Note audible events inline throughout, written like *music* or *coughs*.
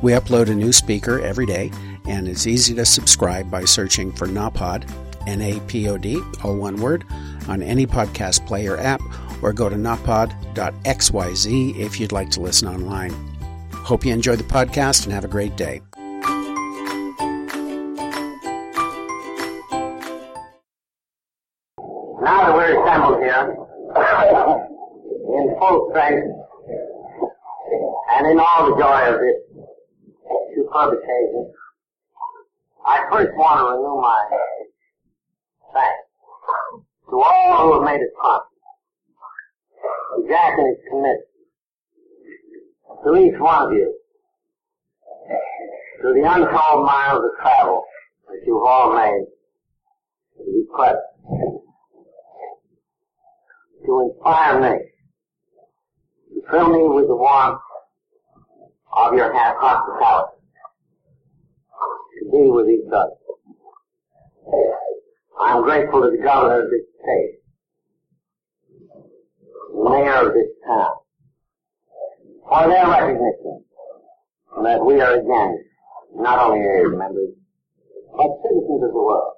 We upload a new speaker every day, and it's easy to subscribe by searching for NAPOD, N A P O D, all one word, on any podcast player app, or go to napod.xyz if you'd like to listen online. Hope you enjoy the podcast and have a great day. Now that we're assembled here, *laughs* in full strength, and in all the joy of this superb occasion, I first want to renew my thanks to all who have made it possible, Jack and his committee, to each one of you, to the untold miles of travel that you've all made. To be present, to inspire me, to fill me with the warmth of your hospitality, to be with each other. I'm grateful to the governor of this state, mayor of this town, for their recognition that we are again not only AA members, but citizens of the world.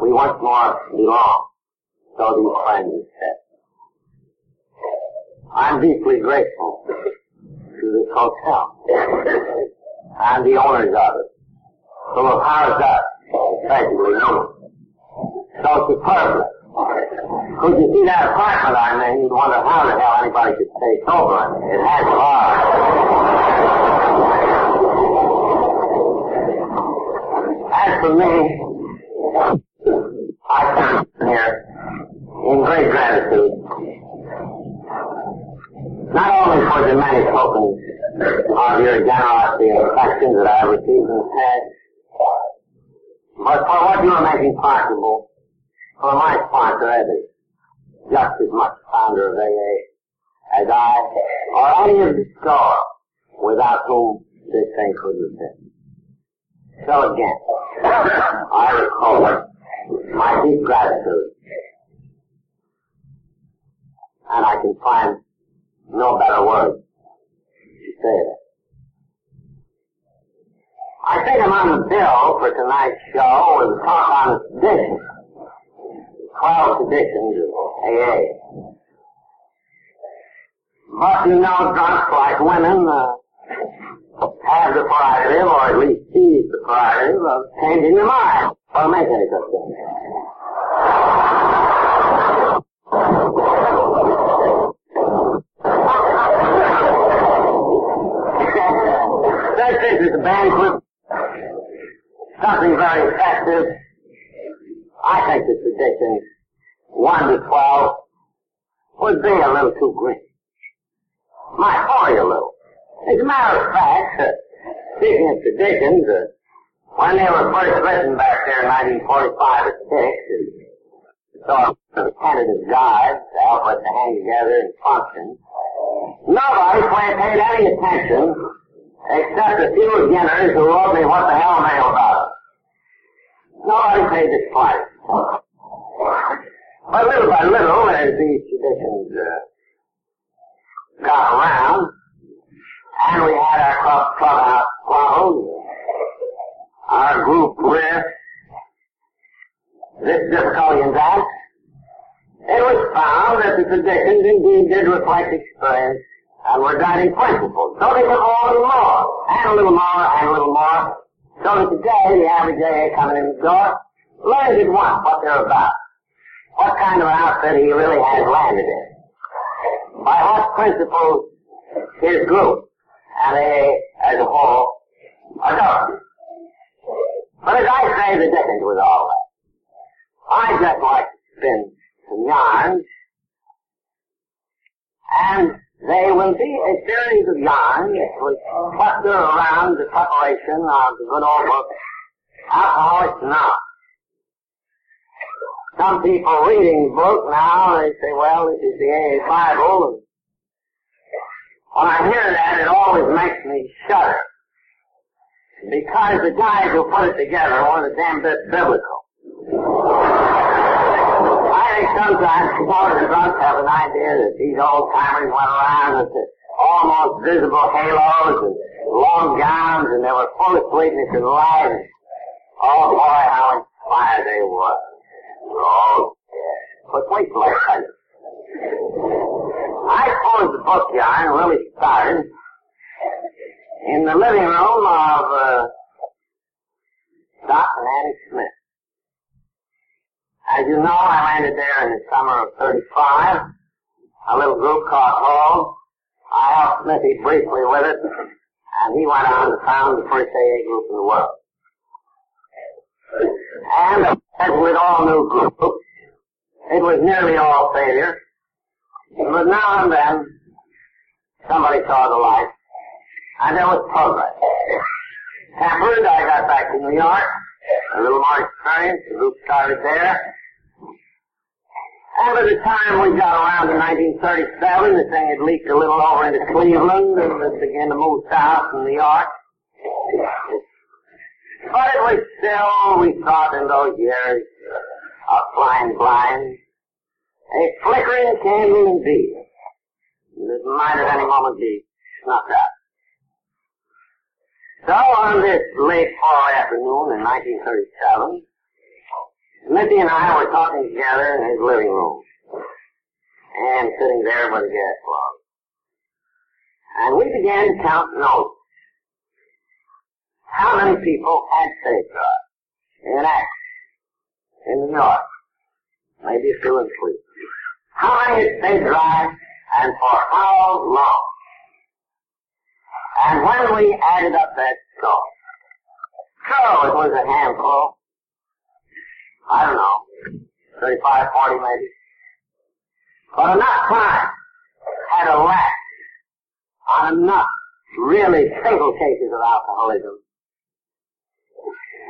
We once more belong, so these friends said. I'm deeply grateful to this hotel and the owners of it who have housed us, effectively known, so superbly. Could you see that apartment I'm you'd wonder how the hell anybody could stay sober in it. It has bars. As for me, I come here in great gratitude. Not only for the many tokens of your generosity and affection that I have received in the past, but for what you are making possible for my sponsor, Ebby, just as much founder of AA as I, or any of the store without whom this thing couldn't have been. So again, *coughs* I recall my deep gratitude. And I can find no better word to say it. I think I'm on the bill for tonight's show with talk on traditions. Twelve traditions of AA. But you know, drunks like women uh, have the prerogative, or at least seize the prerogative, of changing their mind or making any such thing. *laughs* Since this is a banquet, something very effective, I think the traditions 1 to 12 would be a little too green. Might you a little. As a matter of fact, uh, speaking of traditions, uh, when they were first written back there in 1945 or 6, as sort of tentative guides to help us to hang together and function, nobody paid any attention except a few beginners who wrote me what the hell they about it. Nobody paid the slightest. But little by little, as these traditions uh, got around, and we had our club, clubhouse our group riff, this difficulty in that, it was found that the traditions indeed did reflect experience and were guiding principles. So they took a little more, and a little more, and a little more, so that today the average AA coming in the door learns at once what they're about. What kind of an outfit he really has landed in. By what principles his group and AA as a whole are governed. But as I say, the difference was all that. I just like to spin some yarns and They will be a series of yarns which cluster around the preparation of the good old book, Alcoholics Anonymous. Some people reading the book now, they say, well, this is the AA Bible. When I hear that, it always makes me shudder. Because the guys who put it together weren't a damn bit biblical. Sometimes some of have an idea that these old timers went around with the almost visible halos and long gowns and they were full of sweetness and light. Oh boy, how inspired they were. Oh, yeah. But wait till I tell you. I suppose the book yarn really started in the living room of uh, Doc and Annie Smith. As you know, I landed there in the summer of 35. A little group called Hall. I helped Smithy briefly with it, and he went on to found the first AA group in the world. And as with all new groups, it was nearly all failure. But now and then, somebody saw the light, and there was progress. Tempered, I got back to New York, a little more experience, the started there. By the time we got around to 1937, the thing had leaked a little over into Cleveland, and it began to move south from New York. But it was still, we thought in those years, of flying blind, a flickering candle indeed, that might at any moment be snuffed out. So on this late fall afternoon in 1937, Smithy and I were talking together in his living room, and sitting there by the gas log. And we began to count notes. How many people had safeguards in action in New York? Maybe few in Cleveland. How many had stayed dry and for how long? And when we added up that score, so it was a handful. I don't know, 35, 40 maybe. But enough time had elapsed on enough really single cases of alcoholism.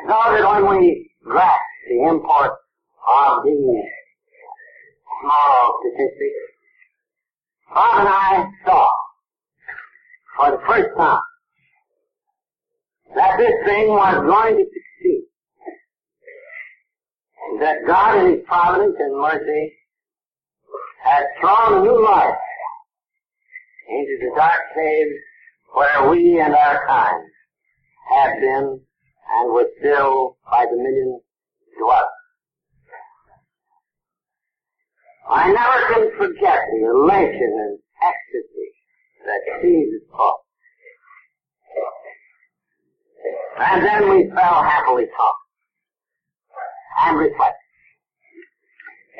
So that when we grasp the import of these small statistics, Bob and I saw for the first time that this thing was going to succeed. And that God in His providence and mercy had thrown a new life into the dark caves where we and our kind had been and were still by the millions dwelt. I never can forget the elation and ecstasy that seized us. And then we fell happily talking and reflected.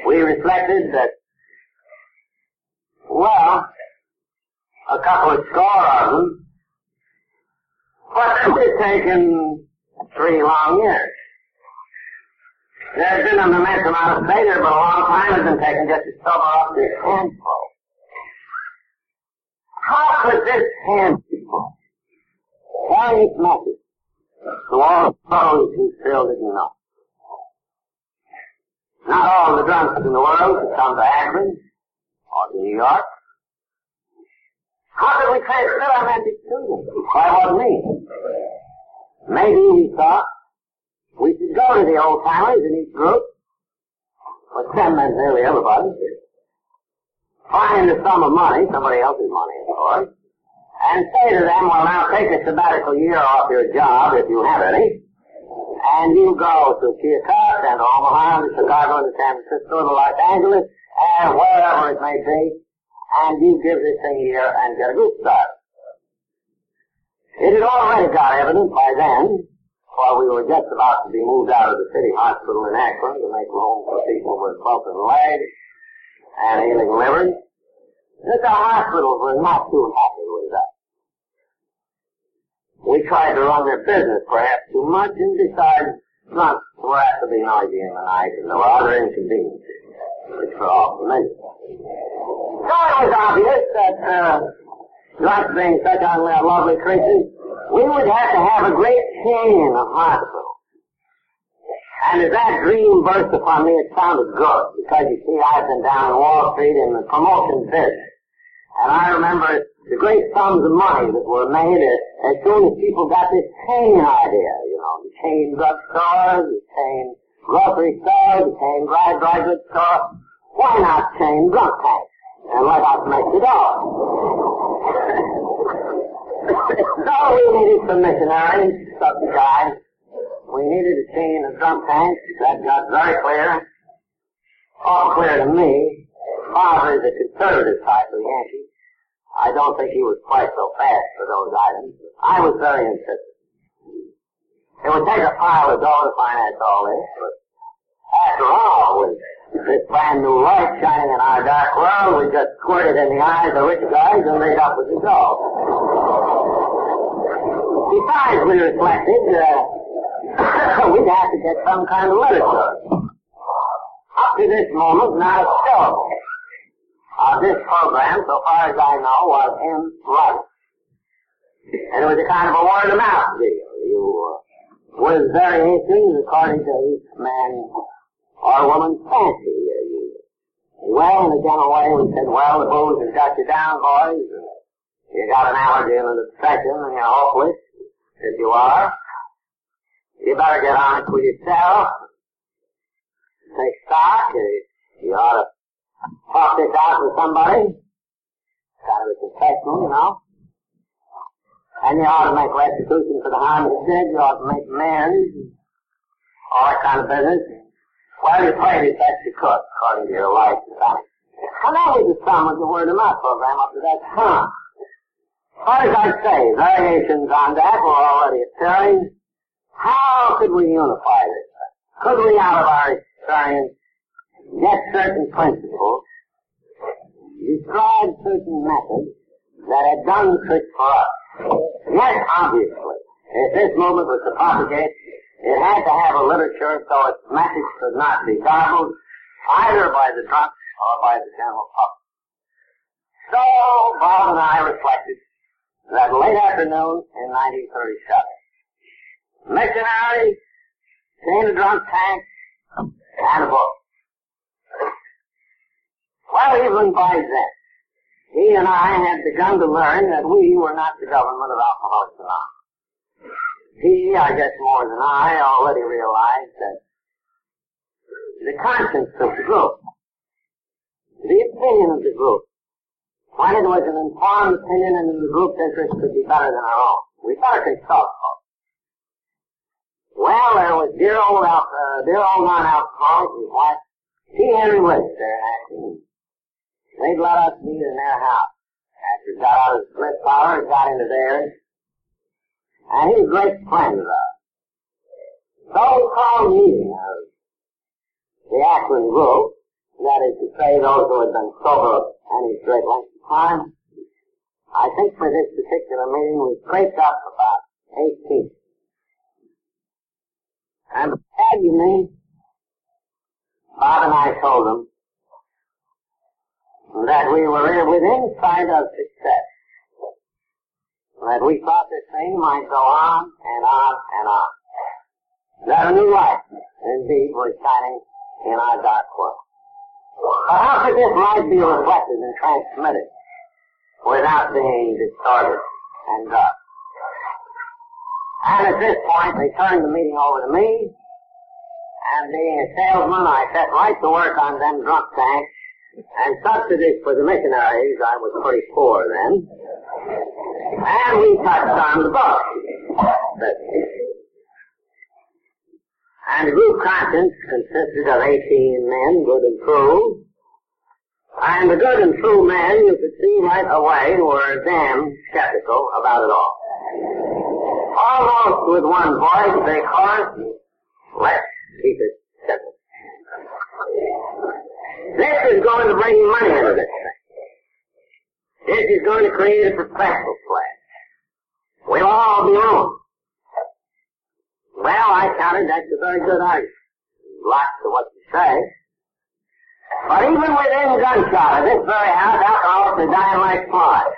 We reflected that, well, a couple of score of them, but it have taken three long years. There's been an immense amount of failure, but a long time has been taken just to sober up this handful. How could this handful carry its message to all those who still didn't know? Not all the drunks in the world could come to Akron or to New York. How could we message to them? Why wasn't me? Maybe he thought we should go to the old timers in each group, but them meant nearly everybody. Find a sum of money, somebody else's money, of course, and say to them, well now take a sabbatical year off your job, if you have any, and you go to Keokuk and Omaha and Chicago and San Francisco and Los Angeles and wherever it may be, and you give this thing a year and get a group started. It had already got evident by then, while we were just about to be moved out of the city hospital in Akron to make room for people with broken legs and ailing livers, that the hospitals were not too happy with that. We tried to run their business perhaps too much and decided not to have to be noisy in the night and there were other inconveniences, which were all familiar. So it was obvious that, uh, drunks being such on that lovely creatures, we would have to have a great chain of hospitals. And as that dream burst upon me, it sounded good, because you see, I've been down in Wall Street in the promotion business. And I remember the great sums of money that were made as, soon as people got this chain idea, you know, the chain drugstores, the chain grocery stores, the chain dry, dry goods store. Why not chain drunk tanks? And let us make it all. *laughs* so we needed some missionaries, some guys, we needed a chain of drunk tanks. That got very clear. All clear to me. Father is a conservative type of Yankee. I don't think he was quite so fast for those items. I was very insistent. It would take a pile of dough to finance all this, but after all, with this brand new light shining in our dark world, we just squirted in the eyes of rich guys and made up with the dough. Besides, we reflected, uh, *coughs* we'd have to get some kind of literature. Up to this moment, not a syllable of this program, so far as I know, was in writing. And it was a kind of a word of mouth deal. You, uh, with variations according to each man or woman's fancy. Uh, well, in a general way, we said, well, the booze has got you down, boys. You got an allergy and a depression, and you're hopeless, if you are. You better get on it with yourself. Take stock. You ought to talk this out with somebody. Kind of a confession, you know. And you ought to make restitution for the harm you did. You ought to make amends. All that kind of business. Well, you played it best you could, according to your life and family. And that was the sum of the word of mouth program up to that time. What as I say, variations on that were already appearing. How could we unify this? Could we, out of our experience, get certain principles, describe certain methods that had done tricks for us? Yes, obviously. If this movement was to propagate, it had to have a literature so its message could not be garbled either by the drunks or by the general public. So Bob and I reflected that late afternoon in 1937 missionaries, of drunk a book. Well, even by then, he and I had begun to learn that we were not the government of Alcoholics Anonymous. He, I guess more than I, already realized that the conscience of the group, the opinion of the group, when it was an informed opinion and the group's interest could be better than our own. We better consult well, there was dear old, uh, dear old non-alcoholic and wife, T. Henry Woods there in. They'd let us meet in their house. After he got out of the split power and got into theirs. And he was great friends of ours. So we called meeting of the Akron group, that is to say those who had been sober any great length of time. I think for this particular meeting we scraped up about eight people. And mean? Bob and I told them that we were within sight of success. That we thought this thing might go on and on and on. That a new light, indeed, was shining in our dark world. But how could this light be reflected and transmitted without being distorted and dark? And at this point, they turned the meeting over to me. And being a salesman, I set right to work on them drunk tanks and subsidies for the missionaries. I was pretty poor then. And we touched on the book. And the group conscience consisted of 18 men, good and true. And the good and true men, you could see right away, were damn skeptical about it all with one voice, they chorused, let's keep it simple. This is going to bring money into this thing. This is going to create a professional class. We'll all be on. Well, I counted that's a very good argument. Lots of what you say. But even within gunshot of this very house, alcoholics are dying like flies.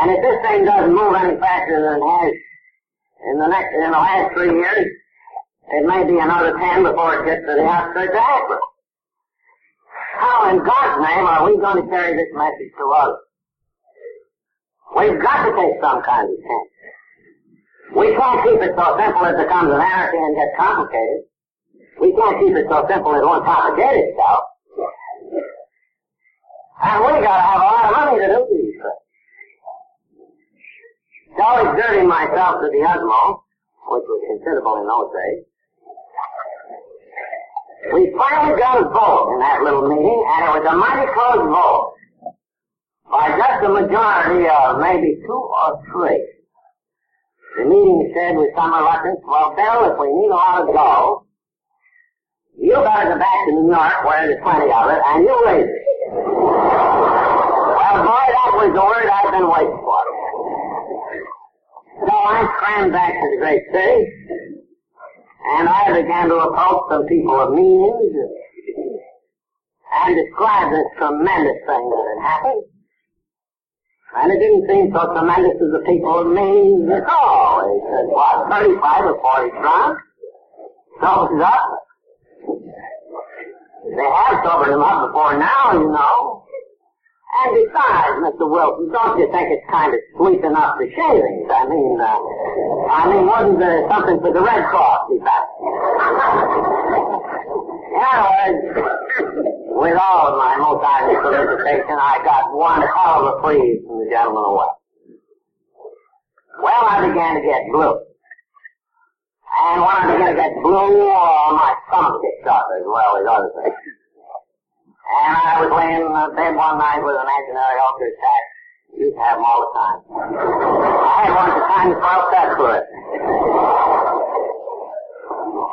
And if this thing doesn't move any faster than it has in the next, in the last three years, it may be another ten before it gets to the outskirts of Akron. How in God's name are we going to carry this message to others? We've got to take some kind of chance. We can't keep it so simple it becomes an anarchy and gets complicated. We can't keep it so simple it won't complicate itself. And we gotta have a lot of money to do these things. So exerting myself to the utmost, which was considerable in those days, we finally got a vote in that little meeting, and it was a mighty close vote. By just a majority of maybe two or three. The meeting said with some reluctance, well, Bill, if we need a lot of dough, you better go back to New York where there's plenty of it, and you raise it. Well, boy, that was the word I've been waiting for. So I crammed back to the great city, and I began to approach some people of means and describe this tremendous thing that had happened. And it didn't seem so tremendous to the people of means at all. They said, what, 35 or 40 drunk? Sobered up? They have sobered him up before now, you know. And besides, Mr. Wilson, don't you think it's kind of sweeping up the shavings? I mean, uh, I mean, wasn't there something for the Red Cross be back? In other words, with all of my most ardent solicitation, I got one hell of a freeze from the gentleman away. Well, I began to get blue. And when I began to get blue, uh, my stomach kicked up as well as other things. And I was laying in bed one night with an imaginary ulcer attack. Used have them all the time. I had one at the time that felt that for it.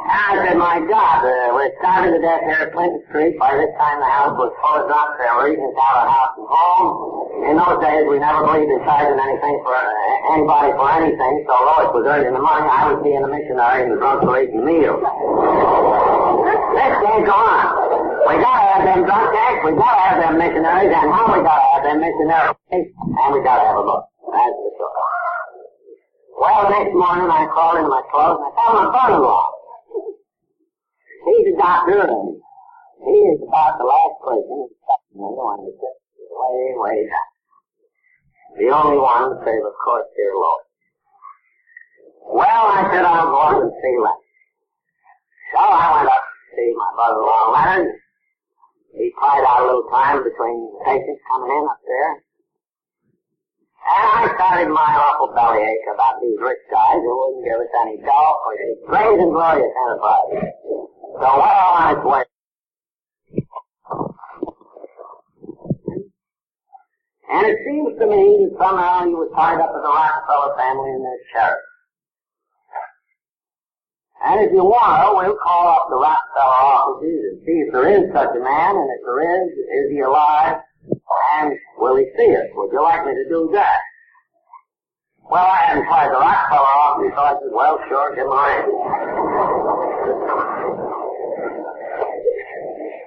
And I said, my God, uh, we're starving to death here at Clinton Street. By this time the house was full of drunks. They were eating out of house and home. In those days, we never believed in charging anything for uh, anybody for anything. So Lois was earning the money. I was being a missionary, and the drunks were eating meals. This can't go on. We gotta have them drunk tanks, we gotta have them missionaries, and how we gotta have them missionaries, and we gotta have a book. That's the story. Well, the next morning I crawled into my clothes and I found my brother-in-law. He's a doctor and he is about the last person who's touching anyone that's just way, way down. The only one, save of course dear Lord. Well, I said I'll go up and see Leonard. So I went up to see my brother-in-law Leonard. He cried out a little time between patients coming in up there. And I started my awful bellyache about these rich guys who wouldn't give us any dough for this great and glorious enterprise. So well on its way. And it seems to me that somehow he was tied up with the Rockefeller family in their charity. And if you want, to, we'll call up the Rockefeller offices and see if there is such a man, and if there is, is he alive, and will he see us? Would you like me to do that? Well, I hadn't tried the Rockefeller office, so I said, well, sure, give ring.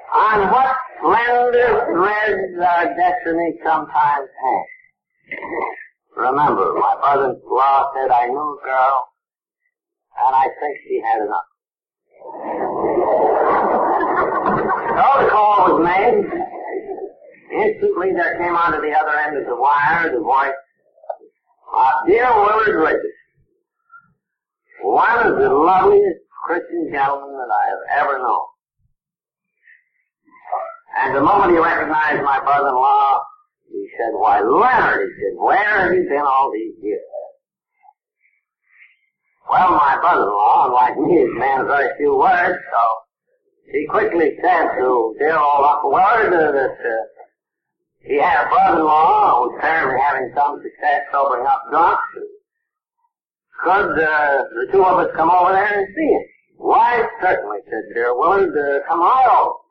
On what slender threads our destiny sometimes hangs. Remember, my brother-in-law said I knew a girl and I think she had enough. So *laughs* oh, the call was made. Instantly there came onto the other end of the wire the voice of dear Willard Richardson, one of the loveliest Christian gentlemen that I have ever known. And the moment he recognized my brother-in-law, he said, why Leonard, he said, where have you been all these years? Well, my brother-in-law, unlike me, is a man of very few words, so he quickly said to dear old uh, that uh, he had a brother-in-law who was apparently having some success sobering up drunks. Could uh, the two of us come over there and see him? Why, certainly, said dear Willard. Uh, come right.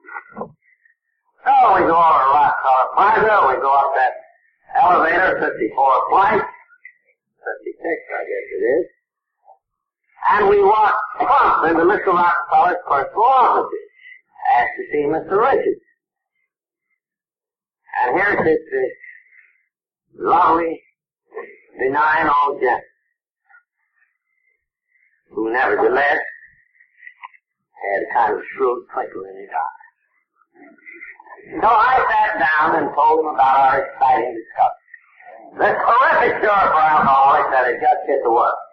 So we go over to Rockefeller Plaza, we go up that elevator, 54 flight, 56 I guess it is, and we walk plump into Mr. Rockefeller's personal offices, asked to see Mr. Richardson. And here sits this lovely, benign old gentleman who nevertheless had a kind of shrewd twinkle in his eye. So I sat down and told him about our exciting discovery. The terrific cure for alcoholics that had just hit the world.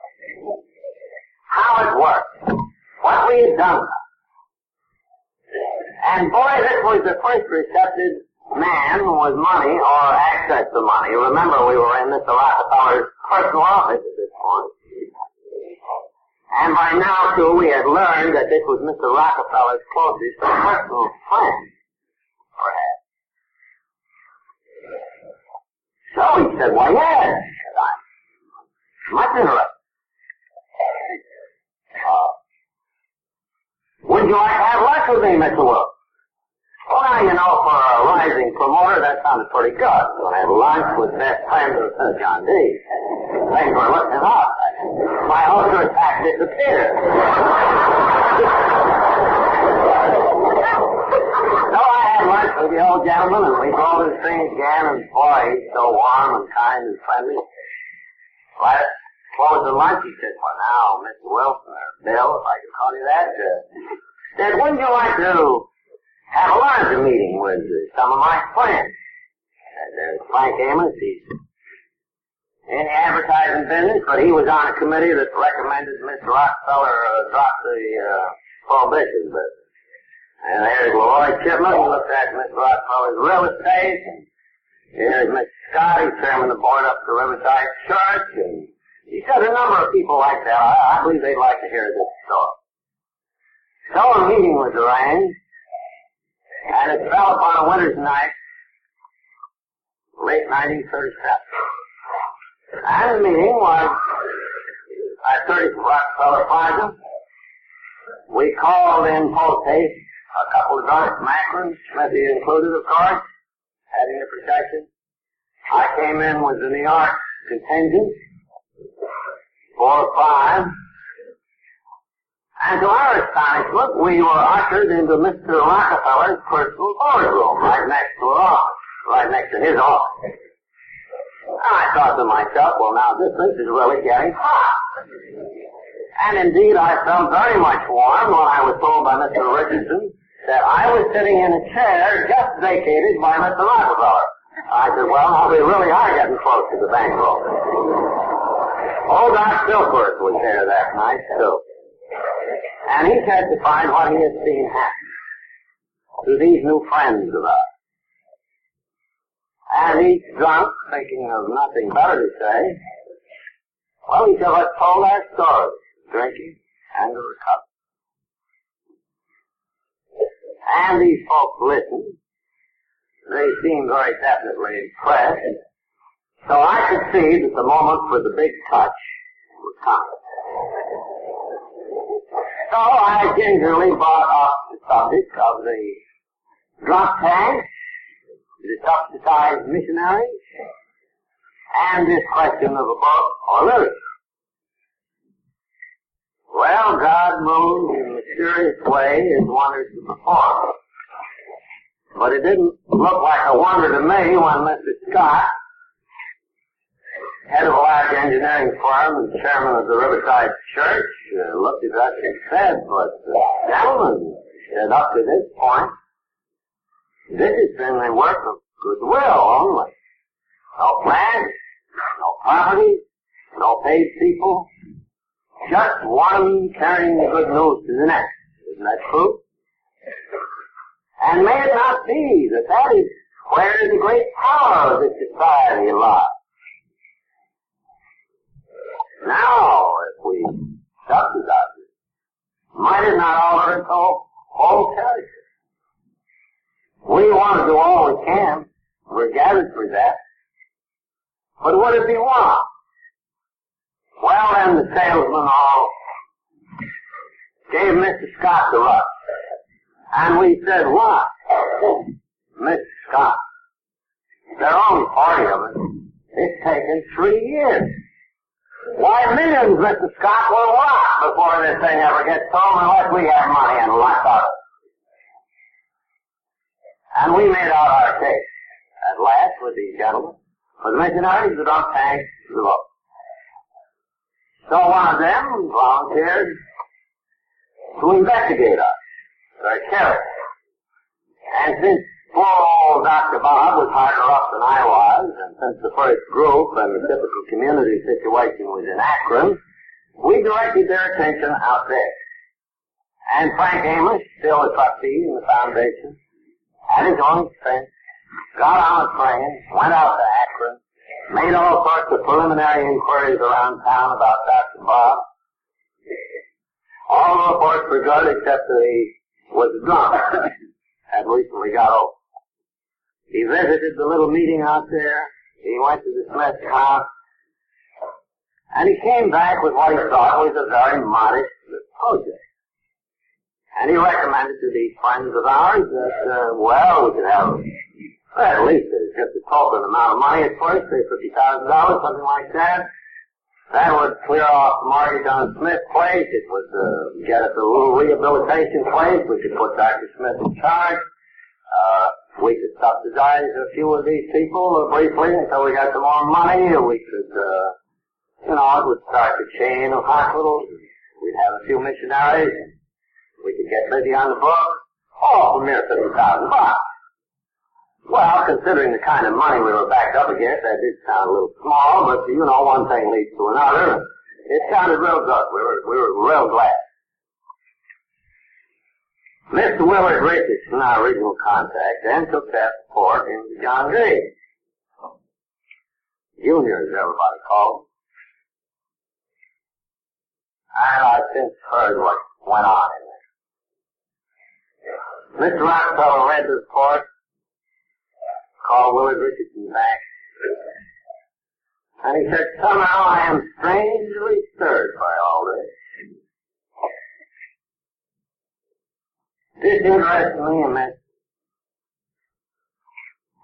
How it worked. What we had done. And boy, this was the first receptive man with money or access to money. Remember, we were in Mr. Rockefeller's personal office at this point. And by now, too, we had learned that this was Mr. Rockefeller's closest personal friend, perhaps. So he said, why, yes. Much interested. Uh, would you like to have lunch with me, Mr. Wilkes? Well, you know, for a rising promoter, that sounded pretty good. So I have lunch with best friend of uh, John D. Thanks for looking up. My ulcer attack disappeared. *laughs* so I had lunch with the old gentleman, and we to the train again, and boy, he's so warm and kind and friendly. Right at close of lunch, he said, well, now, Mr. Wilson, or Bill, if I could call you that, uh, *laughs* said, wouldn't you like to have a larger meeting with some of my friends. And there's Frank Amos, he's in the advertising business, but he was on a committee that recommended Mr. Rockefeller uh, drop the uh, prohibition business. And there's LeRoy Chipman, who looks at Mr. Rockefeller's real estate. And here's Mr. Scott, he's chairman of the board up the Riverside Church. And he said a number of people like that. I, I believe they'd like to hear this story. So a meeting was arranged and it fell upon a winter's night, late 1937. And the meeting was at 30 Rockefeller Plaza. We called in post a couple of drunks, Macklin, Smithy included, of course, heading the procession. I came in with the New York contingent, four or five, and to our astonishment, we were ushered into Mr. Rockefeller's personal boardroom, right next to our office, right next to his office. And I thought to myself, well now this place is really getting hot. And indeed I felt very much warm when I was told by Mr. Richardson that I was sitting in a chair just vacated by Mr. Rockefeller. I said, well now we really are getting close to the bankroll. Old Doc Silkworth was there that night too. And he testified what he had seen happen to these new friends of ours. And each drunk, thinking of nothing better to say, well, he said, let's told our stories, drinking and the recovery. And these folks listened. They seemed very definitely impressed. So I could see that the moment for the big touch was coming. So I gingerly brought up the subject of the drunk tanks, the subsidized missionaries, and this question of a book or literature. Well, God moves in a mysterious way his wonders to perform. But it didn't look like a wonder to me when Mr. Scott head of a large engineering firm and chairman of the Riverside Church, uh, looked at us and said, but uh, gentlemen, said up to this point, this has been the work of goodwill only. No plans, no property, no paid people, just one carrying the good news to the next. Isn't that true? And may it not be that that is where the great power of this society lies. Now, if we subsidize it, might it not alter its whole, whole character? We want to do all we can. We're gathered for that. But what does he want? Well, then the salesman all gave Mr. Scott to us. And we said, what? Mr. Scott, there are only 40 of us. It's taken three years. Why, millions, Mr. Scott, will rot before this thing ever gets sold unless we have money and lots of it. And we made out our case at last with these gentlemen. The missionaries, the drunk tanks, the vote. So one of them volunteered to investigate us very carefully. And since poor old Dr. Bob was harder up than I was, since the first group and the typical community situation was in Akron, we directed their attention out there. And Frank Amos, still a trustee in the foundation, at his own expense, got on a train, went out to Akron, made all sorts of preliminary inquiries around town about Dr. Bob. All reports were good except that he was drunk. *laughs* Had recently got over. He visited the little meeting out there. He went to the Smith house. And he came back with what he thought was a very modest project. And he recommended to these friends of ours that, uh, well, we could have, well, at least just a token amount of money at first, say $50,000, something like that. That would clear off the mortgage on Smith Place. It would uh, get us a little rehabilitation place. We could put Dr. Smith in charge. Uh, we could subsidize a few of these people briefly until we got some more money. We could, uh, you know, it would start a chain of hospitals. We'd have a few missionaries. We could get busy on the book. All for mere fifty thousand bucks. Well, considering the kind of money we were backed up against, that did sound a little small, but you know, one thing leads to another. It sounded real good. We were, we were real glad. Mr. Willard Richardson, our original contact, then took that report into John Gray. Junior, as everybody called And I've since heard what went on in there. Mr. Rockefeller read the report, called Willard Richardson back, and he said, somehow I am strangely stirred by all this. This interested me immensely.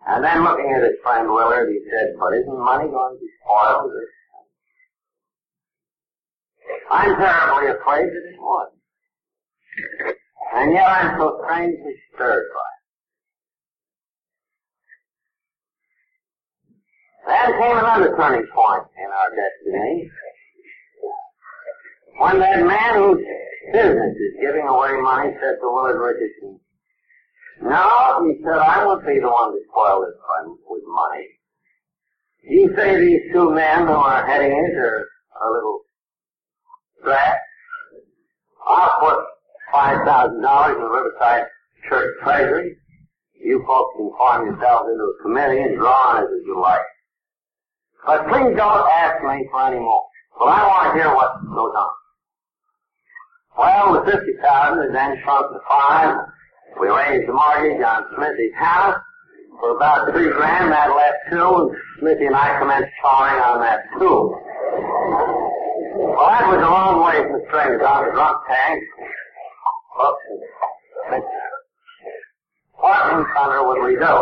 And then looking at his friend Willard, he said, but isn't money going to be spoiled I'm terribly afraid that it was. And yet I'm so strangely stirred by it. Then came another turning point in our destiny. When that man whose business is giving away money said to Willard Richardson, no, he said, I won't be the one to spoil this fund with money. You say these two men who are heading it are a little strapped. I'll put five thousand dollars in the Riverside Church Treasury. You folks can form yourselves into a committee and draw on it as you like. But please don't ask me for any more. Well, I want to hear what goes on. Well, the 50,000 is then shrunk to five. We raised the mortgage on Smithy's house for about three grand. That left two, and Smithy and I commenced sawing on that too. Well, that was a long way from strings on the drunk tank. What in thunder would we do?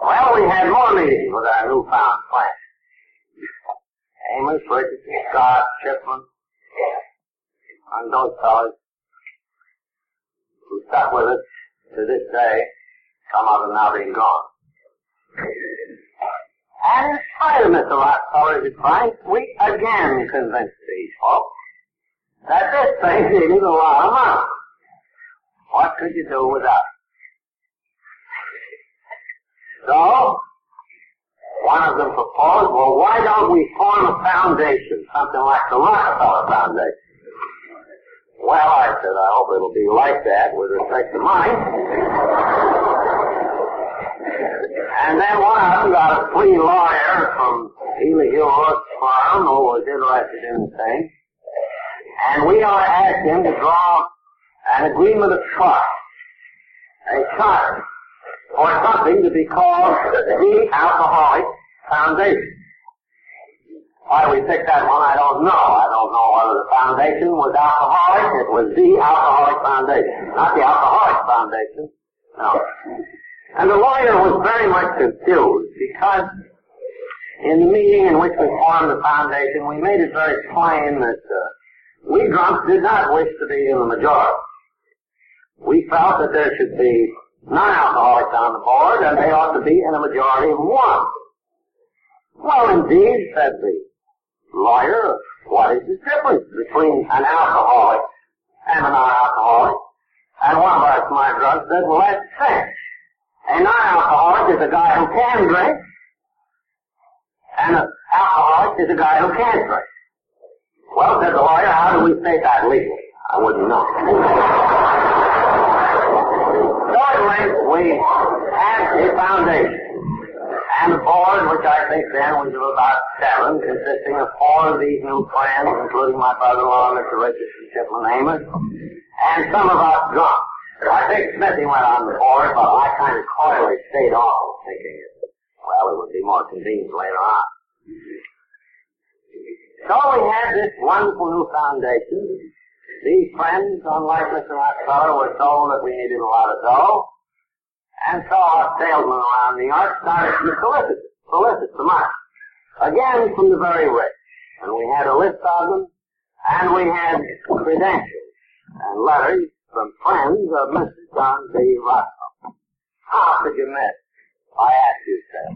Well, we had more meetings with our newfound plan. Amos, Richardson, Scott, Chipman, and those fellows who stuck with us to this day, some of them now being gone. And in spite of Mr. Rockefeller's advice, we again convinced these folks that this thing needed a lot of money. What could you do without it? So, one of them proposed, well, why don't we form a foundation, something like the Rockefeller Foundation? Well, I said, I hope it'll be like that with respect to money. And then one of them got a free lawyer from Ely Hill Farm who was interested in the thing. And we to him to draw an agreement of trust, a charter, or something to be called the Alcoholic Foundation. Why do we picked that one, I don't know. I don't know whether the foundation was alcoholic. It was the Alcoholic Foundation, not the Alcoholic Foundation. No. And the lawyer was very much confused because in the meeting in which we formed the foundation, we made it very plain that uh, we drunks did not wish to be in the majority. We felt that there should be non-alcoholics on the board, and they ought to be in a majority of one. Well, indeed, said the lawyer, what is the difference between an alcoholic and a non-alcoholic? And one of our smart drugs said, well, that's same. A non-alcoholic is a guy who can drink, and an alcoholic is a guy who can't drink. Well, said the lawyer, how do we state that legally? I wouldn't know. *laughs* Thirdly, we had a foundation and a board, which I think then was of about seven, consisting of four of these new friends, including my brother-in-law, Mr. Richardson Chipman Amos, and some of us drunk. I think Smithy went on the board, but I kind of coyly stayed off, thinking well, it would be more convenient later on. So we had this wonderful new foundation. These friends, unlike Mr. Rockefeller, were told that we needed a lot of dough. And so our salesmen around New York started to solicit, solicit the money. Again, from the very rich. And we had a list of them, and we had credentials and letters from friends of Mr. John D. Rockefeller. How could you miss? I ask you, sir.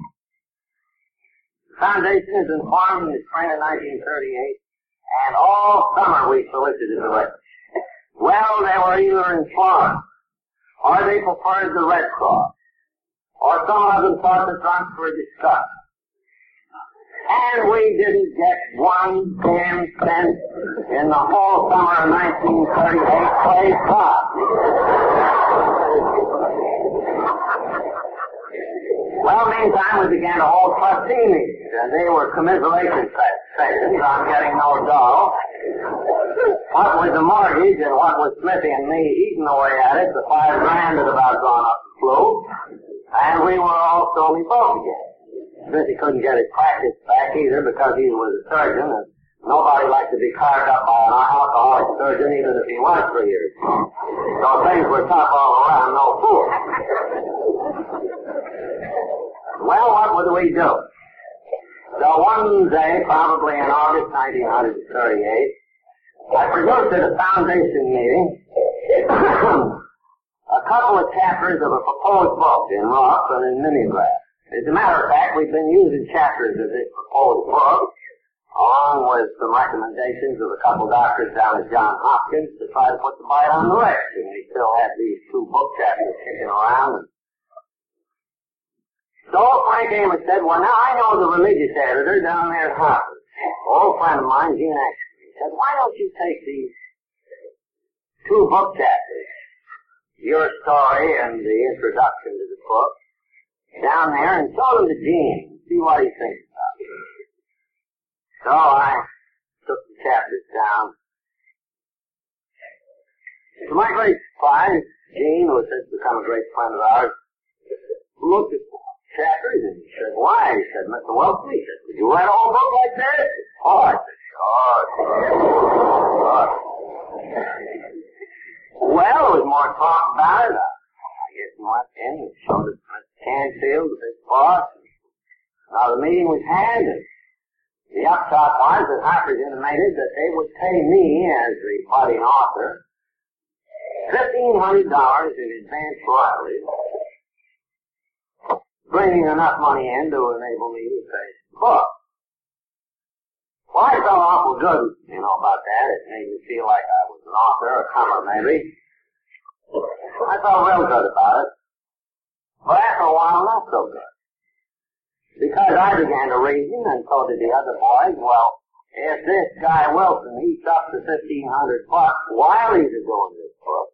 The foundation is informed in the spring of 1938, and all summer we solicited the rich. Well, they were either in Florida, or they preferred the Red Cross, or some of them thought the drunks were disgusting. And we didn't get one damn cent in the whole summer of 1938 play pot. Well, meantime, we began to hold trustee meetings, and they were commiseration sessions on getting no dough. What with the mortgage and what with Smithy and me eating away at it, the five grand had about gone up the flue, and we were all slowly broke again. Smithy couldn't get his practice back either because he was a surgeon, and nobody liked to be carved up by an alcoholic surgeon even if he was for years. So things were tough all around, no fool. Well, what would we do? So one day, probably in August 1938, I produced at a foundation meeting a couple of chapters of a proposed book in rough and in mimeograph. As a matter of fact, we've been using chapters of this proposed book, along with some recommendations of a couple doctors down at Johns Hopkins to try to put the bite on the rest. And we still have these two book chapters kicking around. So Frank Amos said, well, now I know the religious editor down there at Harper. Old friend of mine, Gene Exman. Said, why don't you take these two book chapters, your story and the introduction to the book, down there and show them to Gene see what he thinks about it. So I took the chapters down. To my great surprise, Gene, who has become a great friend of ours, looked at the chapters and he said, why? He said, Mr. Wilson, he said, could you write a whole book like that? Oh, I sure. sure. Well, there was more talk about it. I guess he went in and showed it to Canfield, the big boss. Now the meeting was had and the upshot was that Harper's intimated that they would pay me as the budding author fifteen hundred dollars in advance royalties, bringing enough money in to enable me to pay the book. Well, I felt awful good, you know, about that. It made me feel like I was an author, a comer maybe. I felt real good about it. But after a while, not so good. Because I began to reason, and so did the other boys, well, if this guy Wilson eats up the 1500 bucks while he's doing this book,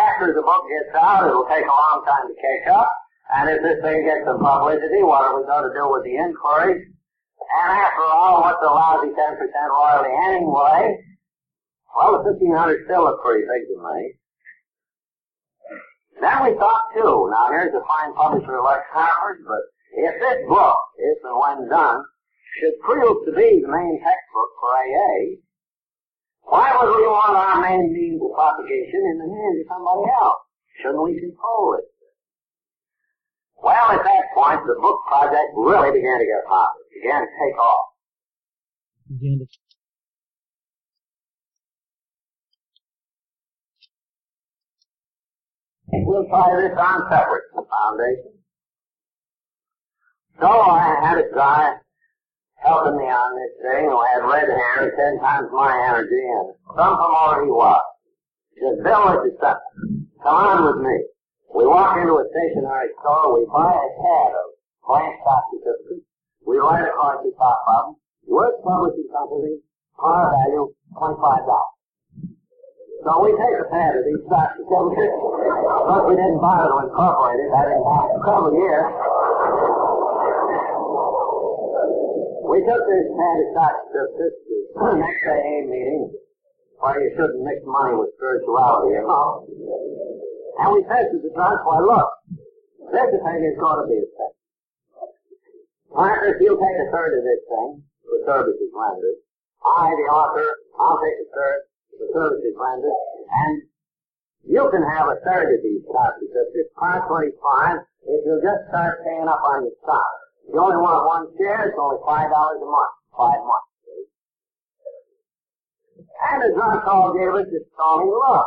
after the book gets out, it'll take a long time to catch up, and if this thing gets some publicity, what are we going to do with the inquiries? And after all, what's a lousy 10% royalty anyway? Well, the 1500 still looks pretty big to me. Then we thought too, now here's a fine publisher like Harper, but if this book, if and when done, should prove to be the main textbook for AA, why would we want our main means of propagation in the hands of somebody else? Shouldn't we control it? Well, at that point, the book project really began to get hot. It began to take off. Began to We'll try this on separate from the foundation. So I had a guy helping me on this thing who had red hair and ten times my energy and some from more he was. He says, Bill, this is something. Come on with me. We walk into a stationery store, we buy a pad of blank stock certificates, we write across the top them, Works Publishing Company, par value, $25. So we take a pad of these stock certificates, but we didn't bother to incorporate it. That didn't happen of years. We took this pad of stock certificates to the next AA meeting, where you shouldn't mix money with spirituality, you know. And we to the drunk, why look, this thing is going to be a thing. Marcus, you'll take a third of this thing for services rendered. I, the author, I'll take a third for services rendered. And you can have a third of these stock certificates, par 25, if you'll just start paying up on your stock. You only want one share, it's only $5 a month. Five months. And the drunk all gave us a stormy look.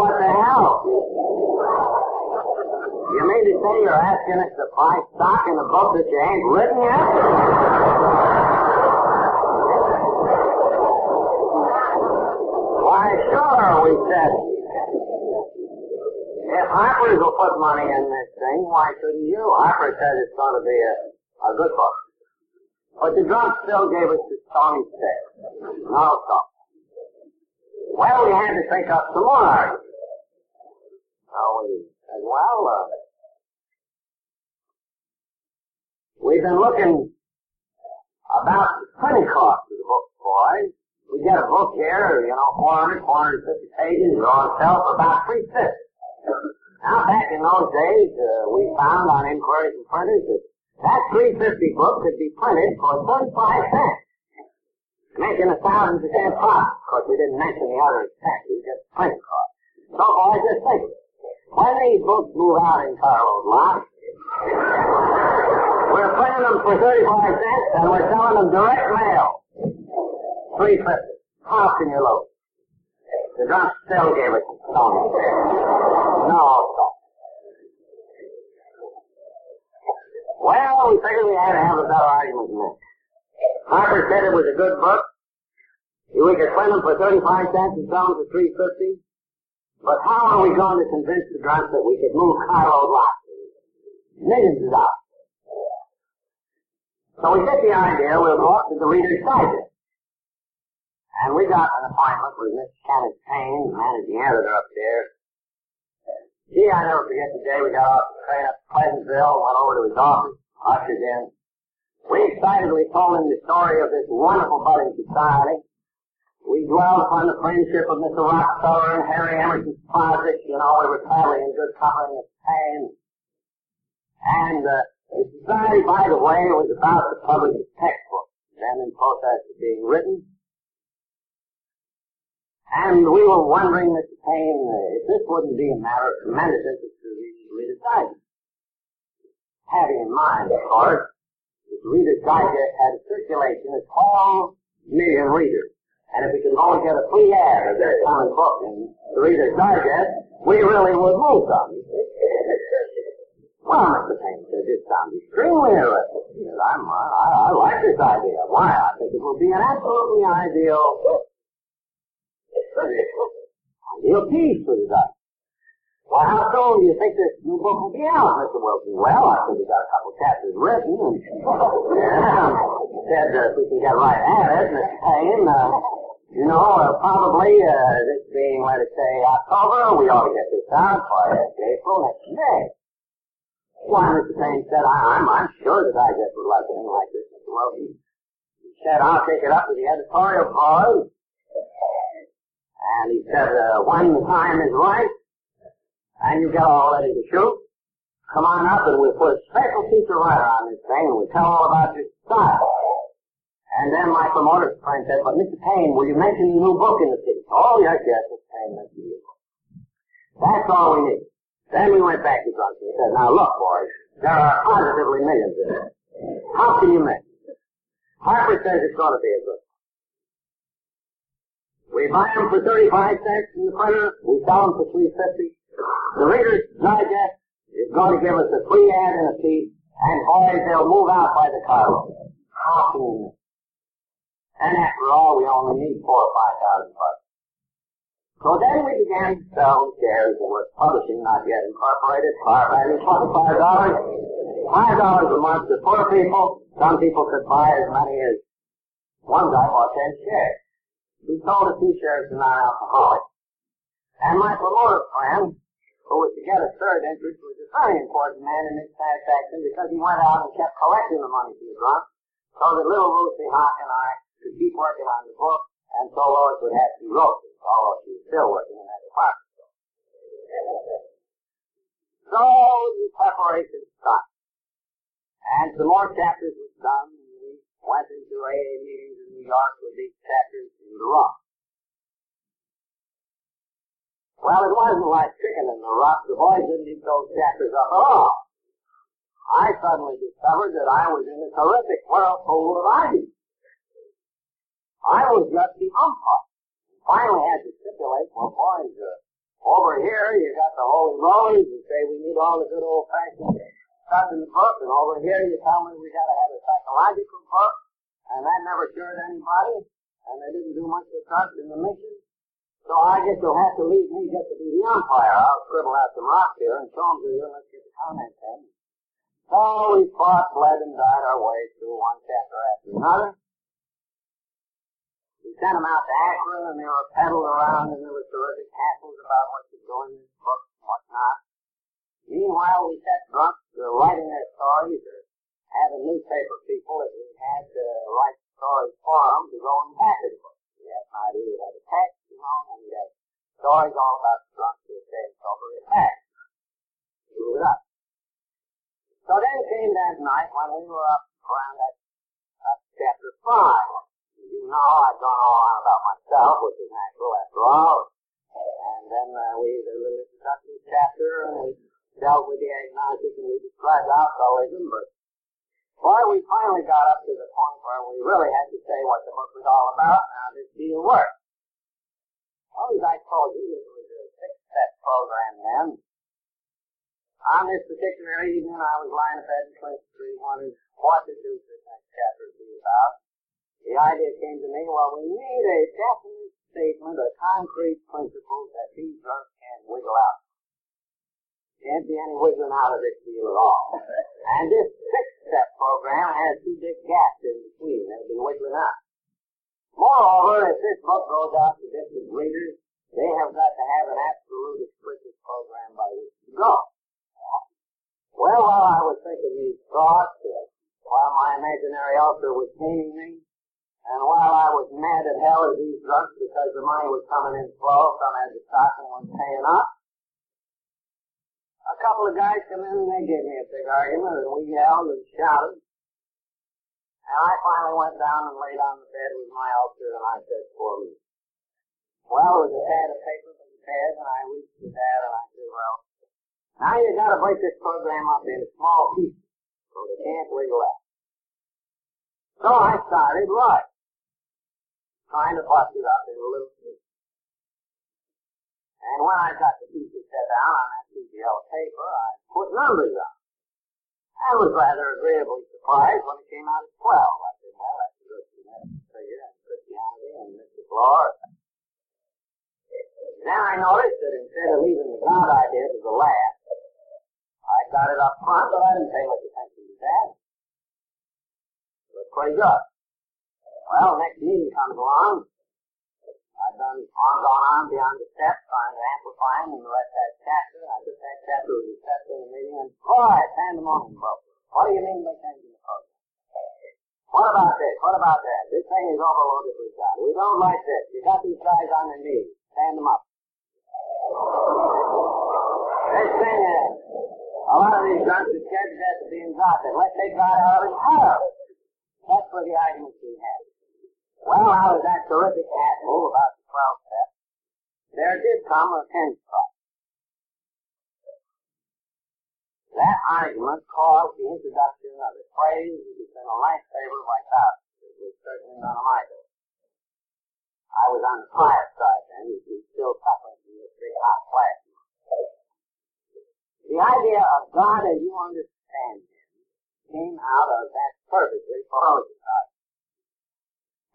What the hell? You mean to say you're asking us to buy stock in a book that you ain't written yet? Why, sure, we said. If Harper's will put money in this thing, why shouldn't you? Harper says it's going to be a, a good book. But the drunk still gave us the stony stick. No stop. Well, we had to think up some more arguments. We said, well, uh, we've been looking about printing cost of the book, boys. We get a book here, you know, 400, 450 pages, it all itself for about 350. Now, back in those days, uh, we found on inquiries from printers that that 350 book could be printed for 35 cents, making a thousand percent profit. Of course, we didn't mention the other expenses, just printing costs. So, boys, just think. When these books move out in carload lots, we're printing them for 35 cents and we're selling them direct mail. 350. How can you lose? The drunk still gave it to Tony. No, no. Well, we figured we had to have a better argument than that. Harper said it was a good book. We could print them for 35 cents and sell them for 350. But how are we going to convince the drunk that we could move carload lots? Millions of dollars. So we get the idea we'll go up to the Reader's Digest. And we got an appointment with Miss Kenneth Payne, the managing editor up there. Gee, I never forget the day we got off the train up to Pleasantville, went over to his office, ushered in. We excitedly told him the story of this wonderful budding society. We dwelled upon the friendship of Mr. Rockefeller and Harry Emerson Fosdick. You know, we were traveling in good company with Payne. And uh, the society, by the way, was about to publish a textbook, then in process of being written. And we were wondering, Mr. Payne, uh, if this wouldn't be a matter of tremendous interest to the Reader's Digest. Having in mind, of course, that the Reader's Digest had a circulation of 12 million readers. And if we could only get a free ad of this common book in the Reader's Digest, we really would move some. Well, Mr. Payne this sounds extremely interesting. I'm, I, I like this idea. Why? I think it will be an absolutely ideal Ideal piece for the doctor. Well, how soon do you think this new book will be out, Mr. Wilson? Well, I think we got a couple chapters written, and *laughs* yeah, said if we can get right at it, Mr. Payne, uh, you know, uh, probably uh, this being, let us say, October, we ought to get this out by April next May. Why, Mr. Payne said, I, I'm, I'm sure that I just would like a thing like this, Mr. Wilson. He said, I'll take it up with the editorial board. And he said, uh, when the time is right, and you get all ready to shoot, come on up and we'll put a special feature writer on this thing and we'll tell all about your style. And then my promoter friend said, but Mr. Payne, will you mention the new book in the city? Oh, yes, yes, Mr. Payne mentioned new book. That's all we need. Then we went back to Johnson and said, now look, boys, there are positively millions in it. How can you make it? Harper says it's going to be a good we buy them for 35 cents in the printer. We sell them for 350. The Reader's Digest is going to give us a free ad and a piece, And boys, they'll move out by the carload, hopping in them. And after all, we only need four or five thousand bucks. So then we began to sell shares of Works Publishing, not yet incorporated, par twenty-five dollars, five dollars a month to poor people. Some people could buy as many as one guy bought ten shares. We sold a few shares to non-alcoholics. And my promoter friend, who was to get a third interest, was a very important man in this transaction because he went out and kept collecting the money for the drunk, so that little Lucy Hock and I could keep working on the book, and so Lois would have to roast it, although she was still working in that department. So the preparation started. And some more chapters was done, and we went into AA meetings in New York with these chapters in the rough. Well, it wasn't like chicken in the rough. The boys didn't eat those chapters up at all. I suddenly discovered that I was in a terrific whirlpool of argument. I was just the umpire. Finally had to stipulate, well, boys, uh, over here you got the holy rollers and say we need all the good old fashioned stuff in the book, and over here you tell me we got to have a psychological book, and that never cured anybody, and they didn't do much of trust in the mission. So I guess you'll have to leave me just to be the umpire. I'll scribble out some rocks here and show them to you, and let's get the comments in. So we fought, bled, and died our way through one chapter after another. We sent them out to Akron, and they were peddled around, and there was terrific hassles about what to do in this book and what not. Meanwhile, we set drunks to writing their stories or having newspaper people that we had to write stories for them to go the back the book. We had an idea, we had a text, you know, and we had stories all about the drunks who were staying sober in fact. It up. So then came that night when we were up around that uh, chapter 5 you know, I've all on about myself, which is natural after all. And then uh, we did a little introductory chapter, and we dealt with the agnostic, and we described alcoholism. But boy, we finally got up to the point where we really had to say what the book was all about, and how this deal worked. Well, as I told you, this was a six-step program then. On this particular evening, I was lying in bed in Clinton Street, wondering what do for this next chapter to be about. The idea came to me, well, we need a definite statement, a concrete principle that these drunks can wiggle out. Can't be any wiggling out of this deal at all. *laughs* And this six-step program has two big gaps in between. They'll be wiggling out. Moreover, if this book goes out to distant readers, they have got to have an absolute explicit program by which to go. Well, while I was thinking these thoughts, uh, while my imaginary ulcer was paining me, and while I was mad at hell at these drunks because the money was coming in slow, some had to stop and was paying up, a couple of guys come in and they gave me a big argument and we yelled and shouted. And I finally went down and laid on the bed with my ulcer and I said, for me. Well, there was a pad of paper from the pad and I reached for that and I said, well, now you gotta break this program up into small pieces so they can't wiggle out. So I started right trying to bust it up in a little piece. And when I got the pieces set down on that of paper, I put numbers on. I was rather agreeably surprised when it came out at 12. I said, well, that's a good figure and Christianity and Mr. Flores. Then I noticed that instead of leaving the God idea to the last, I got it up front, but I didn't pay much attention to that. It looked pretty good. Well, next meeting comes along. I've done on gone on beyond the steps, trying to amplify them and the that chapter. I took that chapter was accepted in the meeting and boy, pandemonium broke. What do you mean by changing the program? What about this? What about that? This thing is overloaded with God. We don't like this. You got these guys on their knees. Stand them up. This thing is, a lot of these guns are scared to death of being God. Let's take God out of his heart. That's where the have. Well, out of that terrific apple, about the 12th step, there did come a 10th spot. That argument caused the introduction of a phrase that has been a lifesaver by thousands. It was certainly none of my. I was on the fire side then. You was still suffering from this big hot flash. The idea of God as you understand Him came out of that perfectly ferocious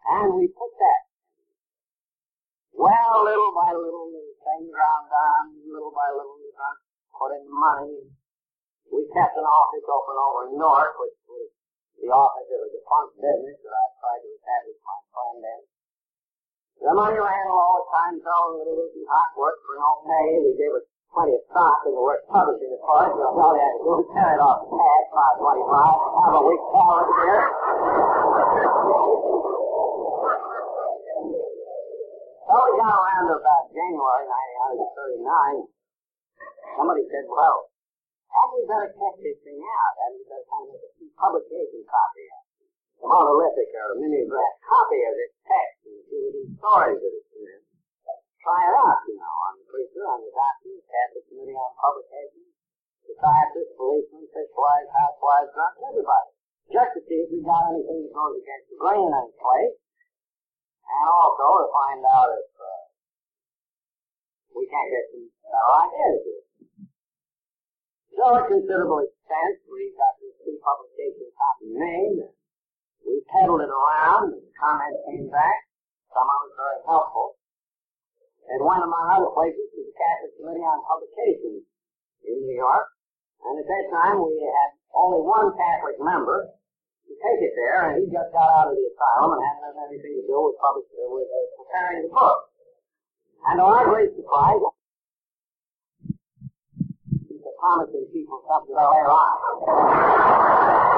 And we put that. Well, little by little, the thing ground down, little by little, we put in money. We kept an office open over north, which was the office of a defunct business that I tried to establish my friend in. The money ran low times, though, a little easy hot work for no pay. They gave us plenty of stock in the work publishing as far as all you had to do carry it off the pad, five twenty-five, have a week's salary here. So we got around to about January 1939. Somebody said, well, hadn't we better check this thing out? Hadn't we better kind of make a publication copy of it? Multilith or mimeograph copy of this text and see what these stories that it's in. Try it out, you know, on the preacher, on the doctor, Catholic Committee on Publications, psychiatrists, policemen, fishwives, housewives, drunks, everybody. Just to see if we got anything that goes against the grain in any place. And also to find out if uh, we can't get some better ideas here. So at considerable expense, we got this pre-publication copy made. We peddled it around, and comments came back. Some of it very helpful. It went, among other places, to the Catholic Committee on Publications in New York. And at that time, we had only one Catholic member to take it there, and he just got out of the asylum and hadn't had anything to do with, public, uh, with uh, preparing the book. And to our great surprise, he's promising people something later on.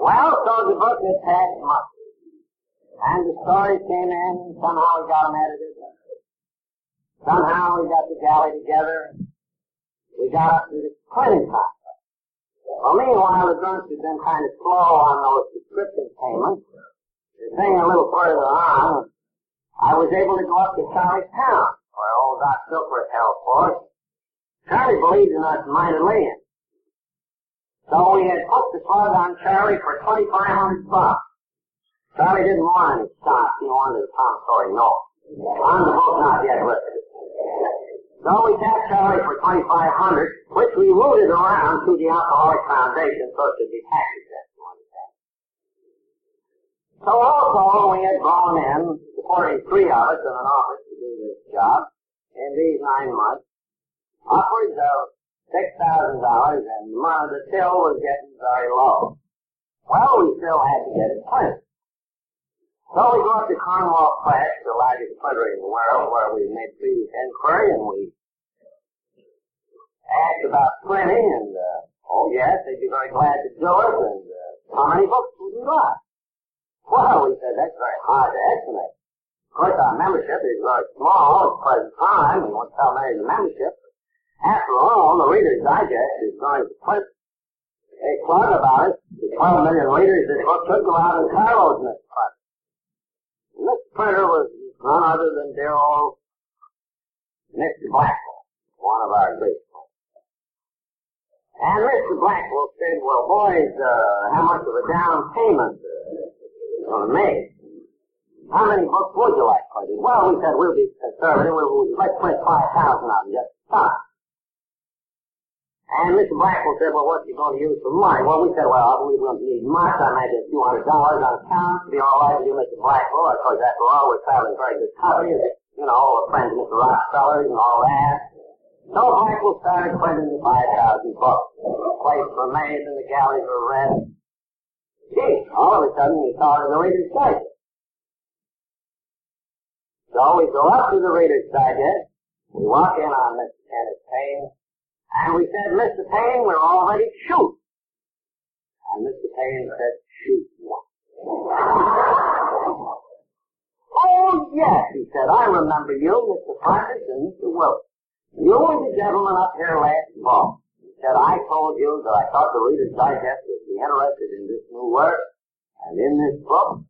Well, so the book has passed muster. And the stories came in, somehow we got them edited. Somehow we got the galley together. We got up to the printing process. Well, meanwhile, the drunks had been kind of slow on those subscription payments. The thing a little further on, I was able to go up to Charlie Towns, where old Doc Silkworth held forth. Charlie believed in us mightily, and so we had put the plug on Charlie for 2500 bucks. Charlie didn't want any stock. He wanted a promissory note. On the book, not yet listed. So we tapped Charlie for 2500 which we routed around to the Alcoholic Foundation so it could be tax exempt. So also we had gone in, supporting three of us in an office to do this job in these nine months, upwards of six thousand dollars, and the till was getting very low. Well, we still had to get it printed. So we go up to Cornwall Press, the largest printer in the world, where we made previous inquiry, and we asked about printing, and uh, oh yes, they'd be very glad to do it, and uh, how many books would we like? Well, we said that's very hard to estimate. Of course, our membership is very small at the present time. We won't tell many the membership. After all, the Reader's Digest is going to put a plug about it. The 12 million readers book could go out in in this printer. And this printer was none other than dear old Mr. Blackwell, one of our great. And Mr. Blackwell said, well, boys, uh, how much of a down payment uh, going to make? How many books would you like printed? Well, we said we'll be conservative. We'll, let's print 5,000 of them just stop. And Mr. Blackwell said, well, what's he going to use for money? Well, we said, well, I believe we don't need much. I imagine a few hundred dollars on account. to Be all right with you, Mr. Blackwell. Of course, after all, we're traveling very good company. You know, all the friends of Mr. Rockefeller and all that. So Blackwell started printing the 5,000 books. Plates were made and the galleys were read. Gee, all of a sudden we saw it in the Reader's Digest. So we go up to the Reader's Digest. We walk in on Mr. Kenneth Payne. And we said, Mr. Payne, we're all ready to shoot. And Mr. Payne said, shoot what? *laughs* oh, yes, he said, I remember you, Mr. Francis and Mr. Wilson. You were the gentleman up here last fall. He said, I told you that I thought the Reader's Digest would be interested in this new work and in this book.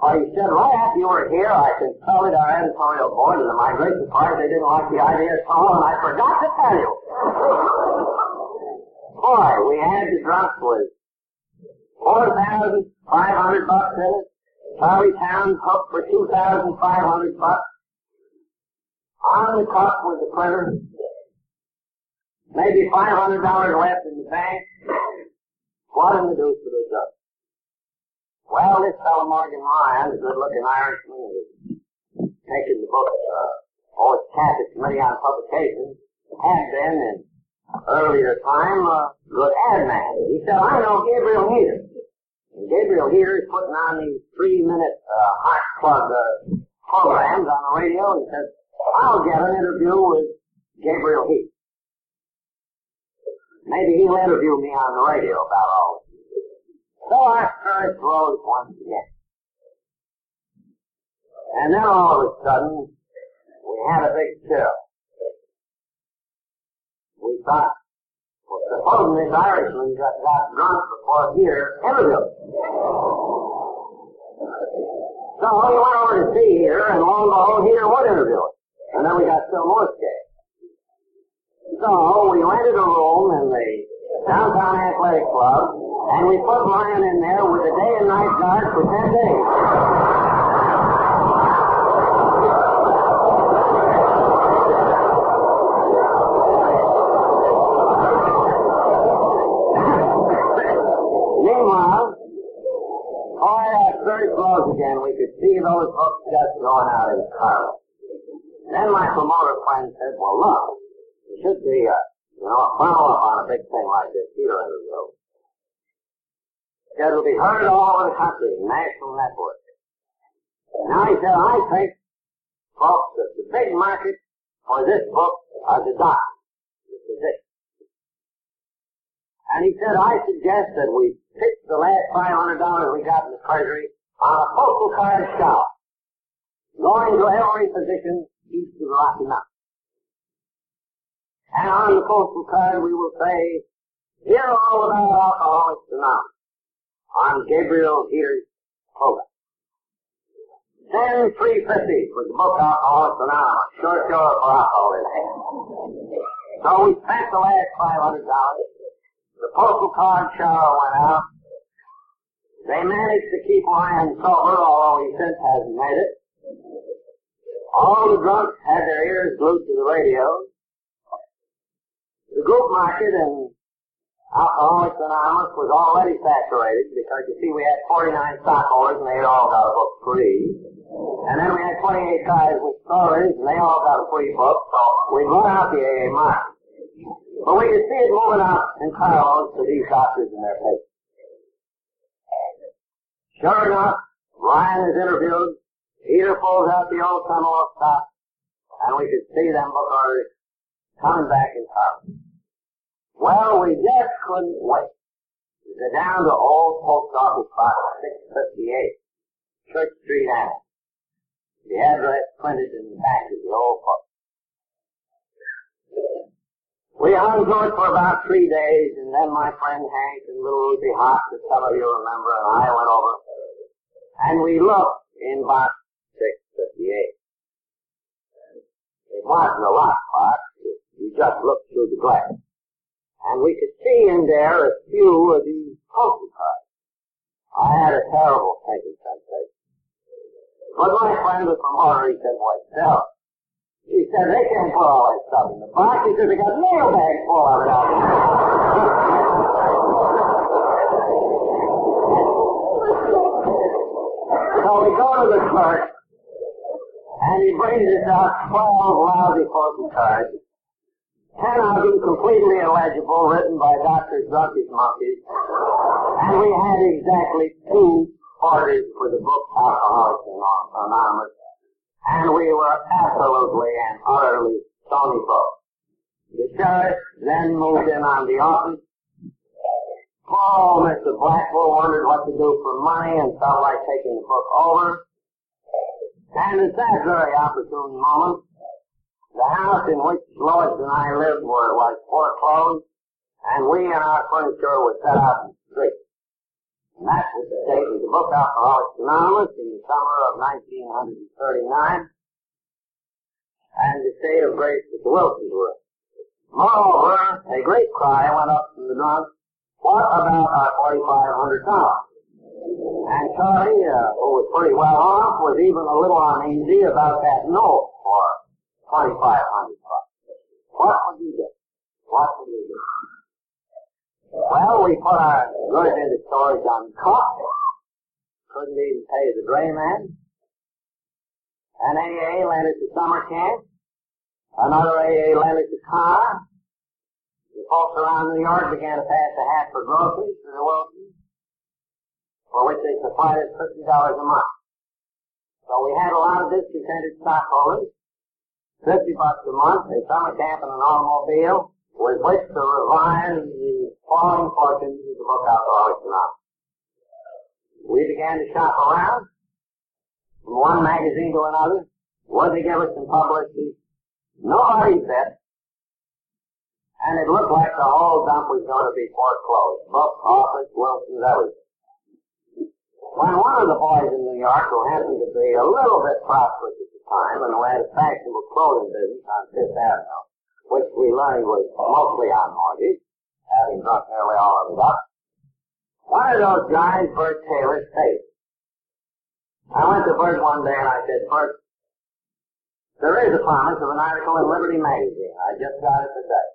Oh, well, he said, right after you were here, I consulted our editorial board and the migration party. They didn't like the idea at all, and I forgot to tell you. Boy, we had the drunk with 4,500 bucks in it. Charlie Town hooked for 2,500 bucks. on the cuff with the printer, maybe $500 left in the bank. What in the deuce would have done? Well, this fellow Morgan Ryan, the good-looking Irishman, who's taken the book, uh, oh, it's Committee on Publications, had been in earlier time a good ad man. He said, I know Gabriel Heatter. And Gabriel Heatter is putting on these three-minute uh, hot plug uh, programs on the radio, and said, I'll get an interview with Gabriel Heatter. Maybe he'll interview me on the radio about all this. So our courage rose once again. And then all of a sudden, we had a big chill. We thought, well, supposing this Irishman got, got drunk before Heatter interviewed. So we went over to see Heatter, and lo and behold, Heatter would interview. And then we got still more scared. So we rented a room in the downtown athletic club, and we put Ryan in there with a day and night guard for ten days. Meanwhile, before our third closed again, we could see those books just going out in Carlos. Then my promoter friend said, well, look, there should be a, you know, a follow-up on a big thing like this here interview. It'll be heard all over the country, national network. Now he said, I think, folks, that the big market for this book are the doctors, the physicians. And he said, I suggest that we pitch the last $500 we got in the treasury on a postal card shower, going to every physician east of the Rocky Mountains. And on the postal card we will say, hear all about Alcoholics Anonymous on Gabriel Heatter's program. Then 350 for the book Alcoholics Anonymous, short short for alcohol in. So we spent the last $500. The postal card shower went out. They managed to keep Ryan sober, although he since hasn't made it. All the drunks had their ears glued to the radio. The group market in Alcoholics Anonymous was already saturated because you see we had 49 stockholders and they all got a book free. And then we had 28 guys with stories and they all got a free book, so we run out the AA market. But we could see it moving out in carloads to these doctors and their patients. Sure enough, Ryan is interviewed. Peter pulls out the old tunnel of stock, and we could see them book orders coming back in carloads. Well, we just couldn't wait to go down to old post office box 658, Church Street, Annex. The address printed in the back of the old book. We hung to it for about three days, and then my friend Hank and little Ruthie Hart, that some of you remember, and I went over, and we looked in box 658. It wasn't a lock box. You just looked through the glass. And we could see in there a few of these postal cards. I had a terrible thinking sensation. But my friend was from said, why, sell it. He said, they can't put all that stuff in the box. He said, they got mail bags full of it So we go to the clerk, and he brings us out 12 lousy postal cards. Of them completely illegible, written by Dr. Drunky's Monkeys. And we had exactly two orders for the book Alcoholics Anonymous and we were absolutely and utterly stony broke. The sheriff then moved in on the office. Oh, Mr. Blackwell wondered what to do for money and felt like taking the book over. And at that very opportune moment, the house in which Lois and I lived were, was foreclosed, and we and our furniture were set out in the street. And that was the date of the book Alcoholics Anonymous in the summer of 1939, and the state of grace that the Wilsons were. Moreover, a great cry went up from the drunk, what about our $4,500? And Charlie, uh, who was pretty well off, was even a little uneasy about that note, for. 2500 bucks. What would you do? What would you do? Well, we put our goods into storage on cost. Couldn't even pay the drayman. An AA lent us a summer camp. Another AA lent us a car. The folks around New York began to pass a hat for groceries to the Wilsons, for which they supplied us $50 a month. So we had a lot of discontented stockholders Fifty bucks a month, a summer camp and an automobile, with which to revise the falling fortunes of the book Alcoholics Anonymous. We began to shop around from one magazine to another. Would they give us some publicity? Nobody said. And it looked like the whole dump was going to be foreclosed. Book, office, Wilson's, everything. When one of the boys in New York, who happened to be a little bit prosperous at the time and who had a fashionable clothing business on Fifth Avenue, which we learned was mostly on mortgage, having drunk nearly all of it up, one of those guys, Bert Taylor, stayed. I went to Bert one day and I said, Bert, there is a promise of an article in Liberty Magazine. I just got it today.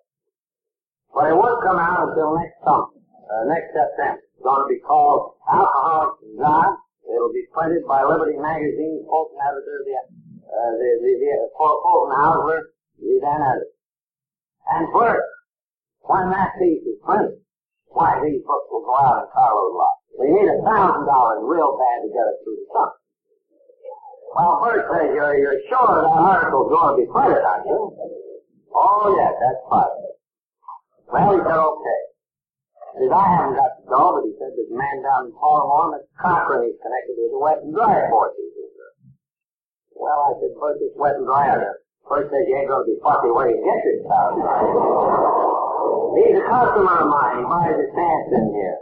But it won't come out until next summer, uh, next September. It's going to be called Alcoholics and God. It'll be printed by Liberty Magazine, Fulton editor, the, uh, the, the, the Fulton Housler, the then editor. And Bert, when that piece is printed, why these books will go out in carload lots. We need a thousand dollars real bad to get us through the summer. Well, Bert says you're, you're sure that article's going to be printed, aren't you? Oh, yes, that's fine. Well, he said, okay. He says, I haven't got to go, but he said a man down in Baltimore, Mr. Cochran, he's connected with the wet and dry forces. Well, I said, Bert, this wet and dry First says you ain't going to be fussy where you get this stuff. He's a customer of mine. He buys his pants in here.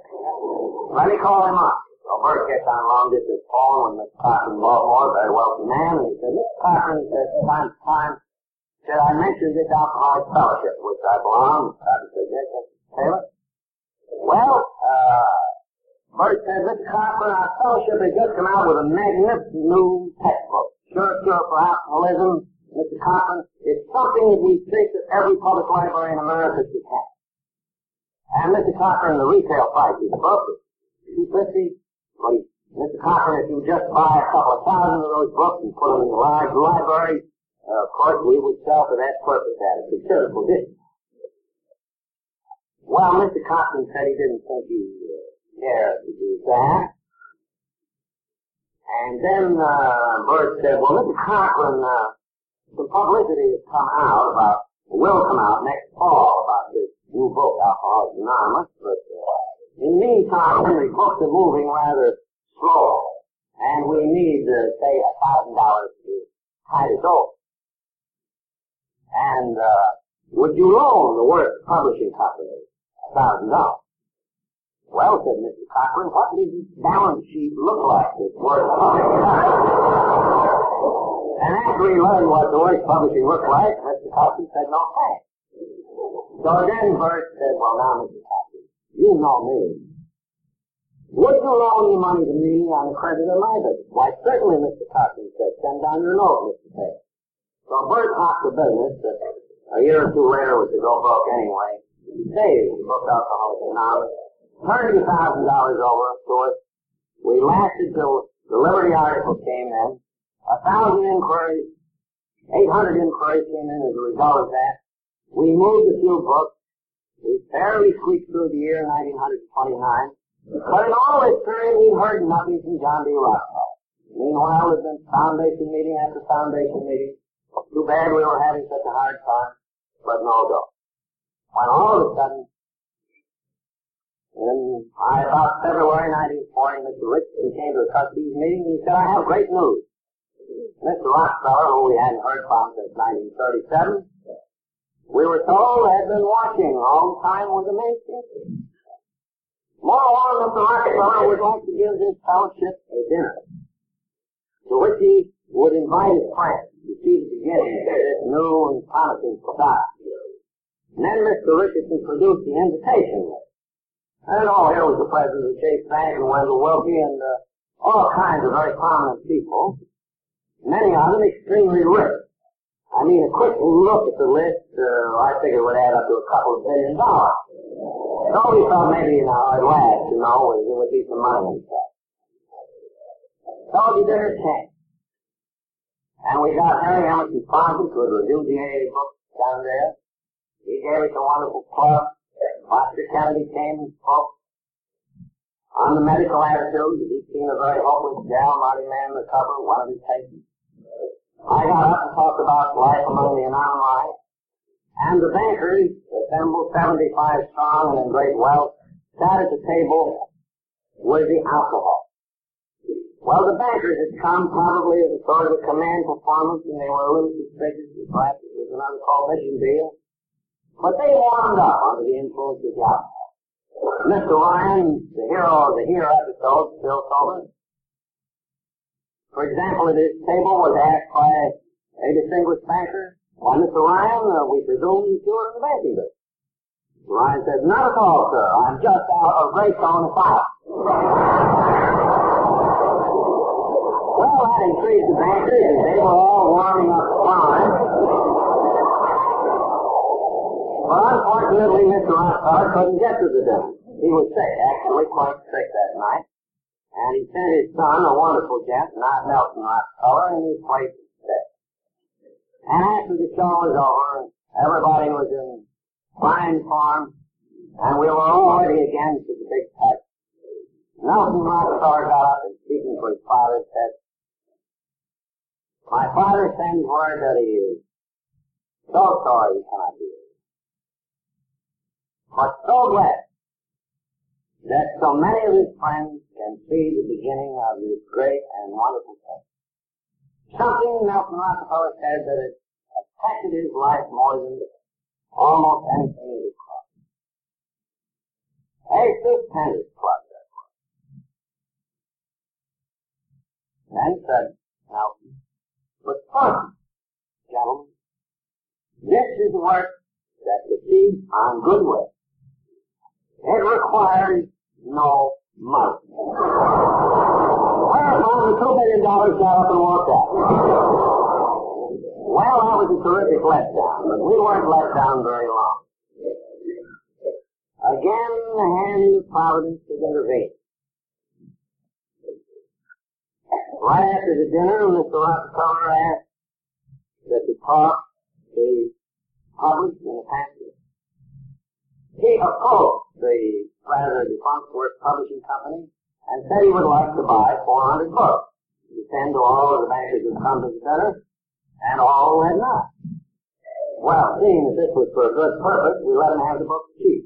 Let me call him up. So Bert gets on long distance phone with Mr. Cochran Baltimore, very wealthy man, and he said, Mr. Cochran, he said, time to time, said, I mentioned this alcoholic fellowship, which I belong. Cochran said, yes, yes, Taylor. Well, uh, Bert said, Mr. Cochran, our fellowship has just come out with a magnificent new textbook. Cure for alcoholism, Mr. Cochran, it's something that we think that every public library in America should have. And Mr. Cochran, the retail price is book two fifty. But Mr. Cochran, if you just buy a couple of thousand of those books and put them in the large library, uh, of course, we would sell for that purpose at a considerable distance. Well, Mr. Cochran said he didn't think he uh, cared to do that. And then uh, Bert said, well, Mr. Cochran, uh, some publicity has come out about, will come out next fall about this new book, Alcoholics Anonymous, but uh, in the meantime, the books are moving rather slow, and we need, uh, say, a thousand dollars to tide us over. And uh, would you loan the Works Publishing Company a thousand dollars? Well, said Mr. Cochran, what did this balance sheet look like that's Worth? And after he learned what the Works Publishing looked like, Mr. Cochran said no thanks. So then Bert said, well now, Mr. Cochran, you know me. Would you loan your money to me on the credit of my business? Why, certainly, Mr. Cochran said, send down your note, Mr. Taylor. So Bert hopped the business that a year or two later was to go broke anyway. He saved the book Alcoholics a thousand dollars over to us. We lasted till the Liberty article came in. A thousand inquiries, 800 inquiries came in as a result of that. We moved a few books. We barely squeaked through the year 1929. But in all this period, we heard nothing from John D. Rockefeller. Meanwhile, there's been foundation meeting after foundation meeting. Too bad we were having such a hard time, but no go. When all of a sudden, in about February 1940, Mr. Richardson came to the trustees meeting and he said, I have great news. Mr. Rockefeller, who we hadn't heard from since 1937, we were told had been watching all the time with interest. Moreover, Mr. Rockefeller would like to give his fellowship a dinner, to which he would invite his friends to see the beginning of this new and promising society. And then Mr. Richardson produced the invitation list. And oh, here was the president of Chase Bank and Wendell Willkie and uh, all kinds of very prominent people many of them extremely rich. I mean, a quick look at the list, uh, I figured would add up to a couple of billion dollars. So we thought maybe, you know, at last, you know, there would be some money inside. So the dinner came. And we got Harry Emerson Fosdick, who had reviewed the AA book down there. He gave us a wonderful club. Foster Kennedy came and spoke on the medical attitude. He'd seen a very hopeless gal, Marty Mann, recover, one of his patients. I got up and talked about life among the anonymized. And the bankers, assembled 75 strong and in great wealth, sat at the table with the alcohol. Well, the bankers had come probably as a sort of a command performance, and they were a little suspicious that perhaps it was another prohibition deal. But they warmed up under the influence of alcohol. Mr. Ryan, the hero of the Here episode, still sober. For example, at his table was asked by a distinguished banker, why, Mr. Ryan, uh, we presume you are in the banking business. Ryan said, not at all, sir. I'm just out of Greystone Asylum. well, that intrigued the bankers, and they were all warming up fine. But unfortunately, Mr. Rockefeller couldn't get to the dinner. He was sick, actually quite sick that night. And he sent his son, a wonderful gent, not Nelson Rockefeller, in his place instead. And after the show was over, everybody was in fine form, and we were all ready again for the big touch. Nelson Rockefeller got up and speaking for his father said, My father sends word that he is so sorry he cannot. But so glad that so many of his friends can see the beginning of this great and wonderful thing. Something Nelson Rockefeller said that it affected his life more than almost anything in his club. A stupendous club, that was. Then said Nelson, but first, gentlemen, this is work that proceeds on goodwill. It requires no money. Whereupon the two million dollars got up and walked out. Well, that was a terrific letdown, but we weren't let down very long. Again, the hand of Providence is intervened. Right after the dinner, Mr. Rockefeller asked that the talk be published in the pamphlet. He approached the rather the Works Publishing Company and said he would like to buy 400 books to send to all of the bankers to the dinner, and all had not. Well, seeing that this was for a good purpose, we let him have the books cheap.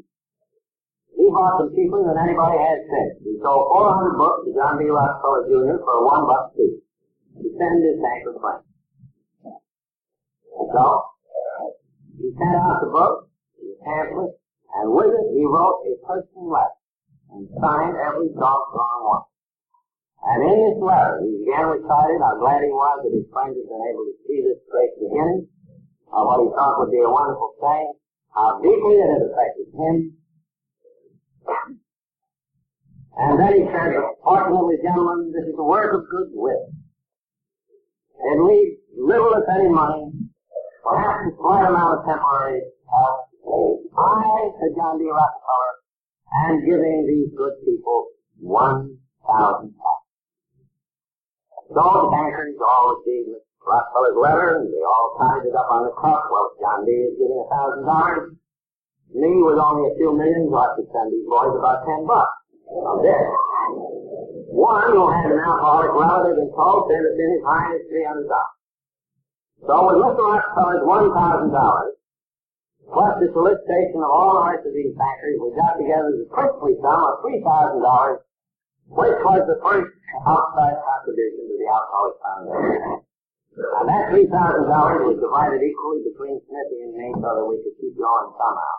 He bought them cheaper than anybody had since. He sold 400 books to John D. Rockefeller Jr. for one buck each to send his banker friends. So, he sent out the book, the pamphlet, and with it he wrote a personal letter and signed every doggone one. And in this letter, he again recited how glad he was that his friends had been able to see this great beginning of what he thought would be a wonderful thing, how deeply it had affected him. And then he said, fortunately, gentlemen, this is a work of goodwill. It leaves little, if any, money, perhaps a slight amount of temporary help, I, said John D. Rockefeller, am giving these good people one thousand pounds. So the bankers all received Mr. Rockefeller's letter, and they all tied it up on the cuff. Well, John D. is giving a thousand dollars. Me, with only a few millions, I could send these boys about ten bucks. Now this. One who had an alcoholic relative in Tulsa said it's in high as three hundred dollars. So with Mr. Rockefeller's one thousand dollars, plus the solicitation of all the rest of these bankers, we got together the princely sum of $3,000, which was the first outside contribution to the Alcoholics Foundation. And that $3,000 was divided equally between Smithy and me so that we could keep going somehow.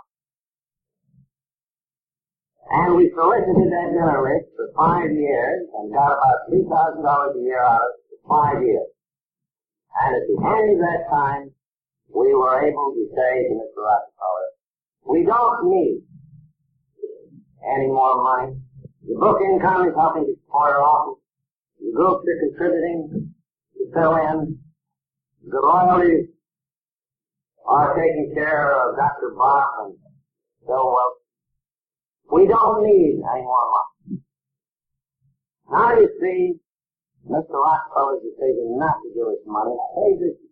And we solicited that dinner list for five years and got about $3,000 a year out of it for five years. And at the end of that time, we were able to say to Mr. Rockefeller, we don't need any more money. The book income is helping to support our office. The groups are contributing to fill in. The royalties are taking care of Dr. Bach and Bill Welch. We don't need any more money. Now you see, Mr. Rockefeller's decision not to give us money society. He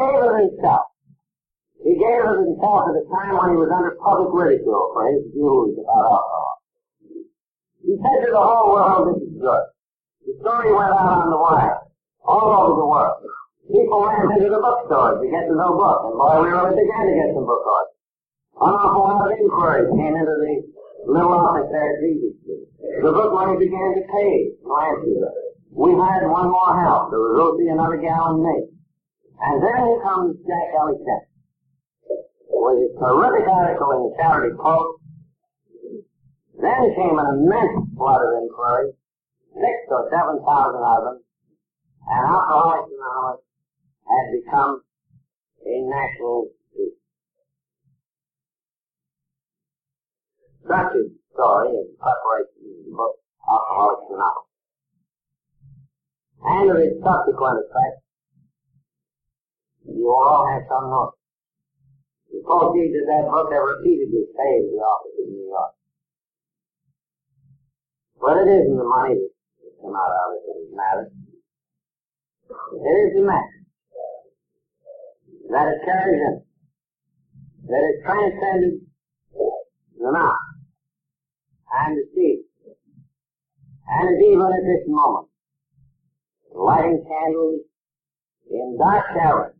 gave it himself. He gave it himself at a time when he was under public ridicule for his views about alcohol. He said to the whole world, this is good. The story went out on the wire, all over the world. People ran into the bookstores to get the new book, and boy, we really began to get some book orders. An awful lot of inquiries came into the little office there at Vesey The book money began to pay Lancashire. We hired one more help. There was Ruthie, another gal, and me. And then here comes Jack Ellis with his terrific article in the Charity Post. Then came an immense flood of inquiries, six or seven thousand of them, and Alcoholics Anonymous had become a national issue. Such is the story of preparation of the book Alcoholics Anonymous. And of its subsequent effects, you all have some. The proceeds of that book have repeatedly saved the office in New York. But it isn't the money that come out of it that matters. It is the message that it carries in, that it transcended the now and the sea, and is even at this moment lighting candles in dark caverns